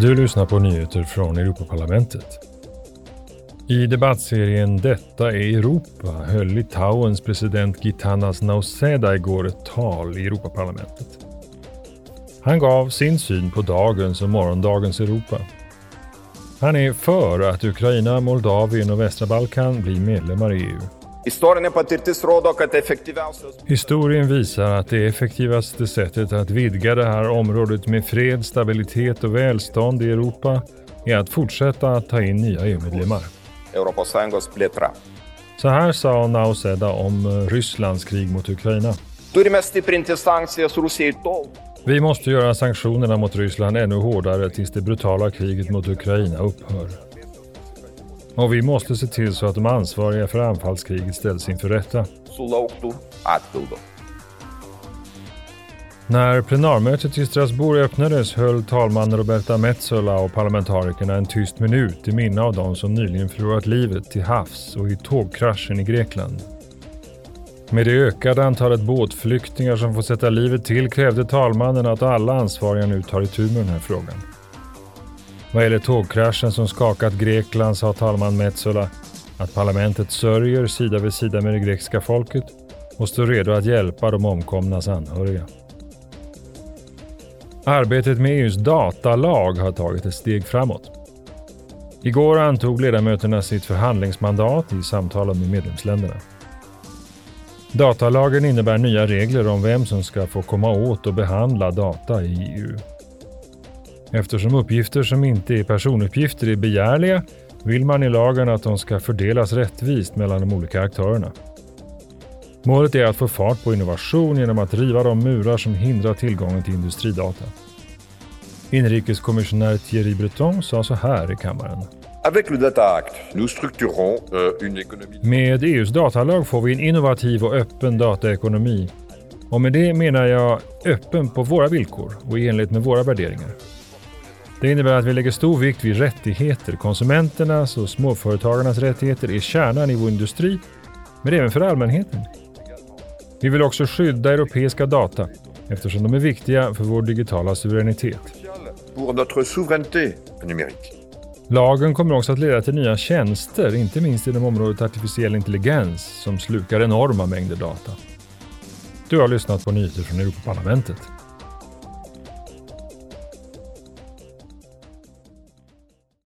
Du lyssnar på nyheter från Europaparlamentet. I debattserien Detta är Europa höll Litauens president Gitanas Nauseda igår ett tal i Europaparlamentet. Han gav sin syn på dagens och morgondagens Europa. Han är för att Ukraina, Moldavien och västra Balkan blir medlemmar i EU. Historien visar att det effektivaste sättet att vidga det här området med fred, stabilitet och välstånd i Europa är att fortsätta att ta in nya EU-medlemmar. Så här sa Nauseda om eh, Rysslands krig mot Ukraina. Vi måste göra sanktionerna mot Ryssland ännu hårdare tills det brutala kriget mot Ukraina upphör. Och vi måste se till så att de ansvariga för anfallskriget ställs inför rätta. När plenarmötet i Strasbourg öppnades höll talman Roberta Metsola och parlamentarikerna en tyst minut i minne av de som nyligen förlorat livet till havs och i tågkraschen i Grekland. Med det ökade antalet båtflyktingar som får sätta livet till krävde talmannen att alla ansvariga nu tar itu med den här frågan. Vad gäller tågkraschen som skakat Grekland sa talman Metsola att parlamentet sörjer sida vid sida med det grekiska folket och står redo att hjälpa de omkomnas anhöriga. Arbetet med EUs datalag har tagit ett steg framåt. Igår antog ledamöterna sitt förhandlingsmandat i samtalen med medlemsländerna. Datalagen innebär nya regler om vem som ska få komma åt och behandla data i EU. Eftersom uppgifter som inte är personuppgifter är begärliga vill man i lagen att de ska fördelas rättvist mellan de olika aktörerna. Målet är att få fart på innovation genom att riva de murar som hindrar tillgången till industridata. Inrikeskommissionär Thierry Breton sa så här i kammaren. Euh, med EUs datalag får vi en innovativ och öppen dataekonomi. Och med det menar jag öppen på våra villkor och i enlighet med våra värderingar. Det innebär att vi lägger stor vikt vid rättigheter. Konsumenternas och småföretagarnas rättigheter är kärnan i vår industri, men även för allmänheten. Vi vill också skydda europeiska data eftersom de är viktiga för vår digitala suveränitet. Lagen kommer också att leda till nya tjänster, inte minst inom området artificiell intelligens som slukar enorma mängder data. Du har lyssnat på nyheter från Europaparlamentet.